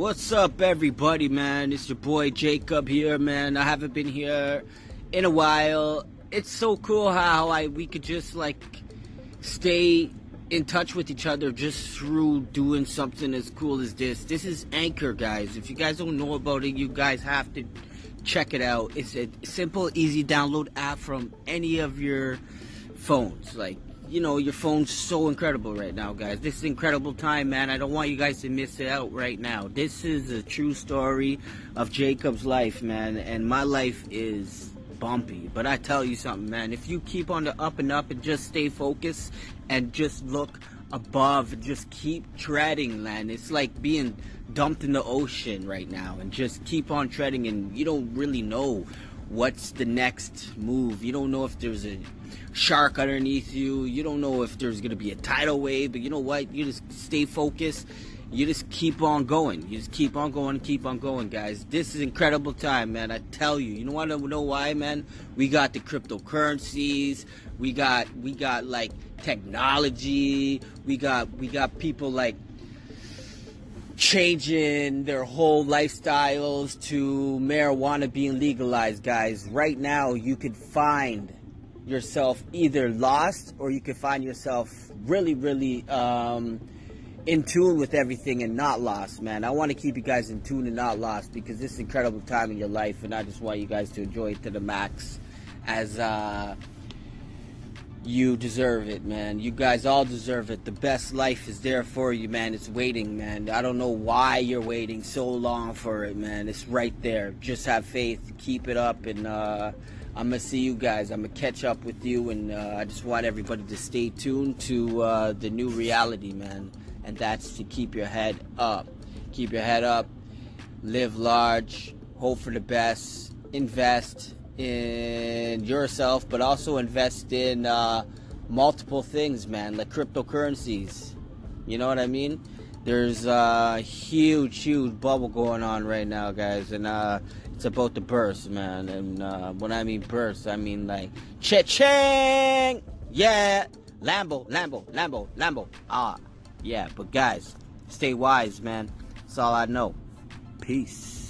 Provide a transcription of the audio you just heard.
What's up, everybody, man? It's your boy Jacob here, man. I haven't been here in a while. It's so cool how I we could just like stay in touch with each other just through doing something as cool as this. This is Anchor, guys. If you guys don't know about it, you guys have to check it out. It's a simple, easy download app from any of your phones. Like you know, your phone's so incredible right now, guys. This is incredible time, man. I don't want you guys to miss it out right now. This is a true story of Jacob's life, man, and my life is bumpy. But I tell you something, man. If you keep on the up and up and just stay focused and just look above just keep treading, man. It's like being dumped in the ocean right now and just keep on treading and you don't really know what's the next move. You don't know if there's a shark underneath you. You don't know if there's going to be a tidal wave, but you know what? You just stay focused. You just keep on going. You just keep on going, keep on going, guys. This is incredible time, man. I tell you. You know what? I know why, man? We got the cryptocurrencies. We got we got like technology. We got we got people like changing their whole lifestyles to marijuana being legalized, guys. Right now, you could find yourself either lost or you could find yourself really, really um, in tune with everything and not lost, man. I want to keep you guys in tune and not lost because this is incredible time in your life, and I just want you guys to enjoy it to the max as uh, you deserve it, man. You guys all deserve it. The best life is there for you, man. It's waiting, man. I don't know why you're waiting so long for it, man. It's right there. Just have faith, keep it up, and uh, I'm gonna see you guys. I'm gonna catch up with you, and uh, I just want everybody to stay tuned to uh, the new reality, man. And that's to keep your head up. Keep your head up. Live large. Hope for the best. Invest in yourself, but also invest in uh, multiple things, man, like cryptocurrencies. You know what I mean? There's a huge, huge bubble going on right now, guys, and uh, it's about to burst, man. And uh, when I mean burst, I mean like cha-ching! Yeah, Lambo, Lambo, Lambo, Lambo. Ah, yeah. But guys, stay wise, man. That's all I know. Peace.